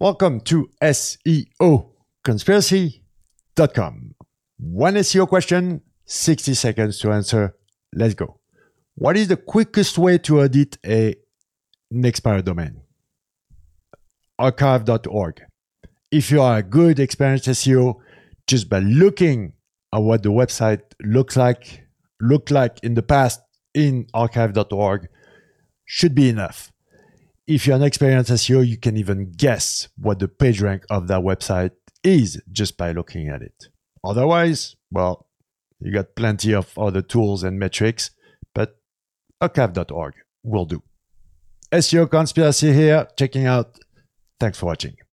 Welcome to SEO Conspiracy.com. One SEO question, 60 seconds to answer. Let's go. What is the quickest way to audit a, expired domain? Archive.org. If you are a good experienced SEO, just by looking at what the website looks like, looked like in the past in archive.org, should be enough if you're an experienced SEO, you can even guess what the page rank of that website is just by looking at it. Otherwise, well, you got plenty of other tools and metrics, but archive.org will do. SEO Conspiracy here, checking out. Thanks for watching.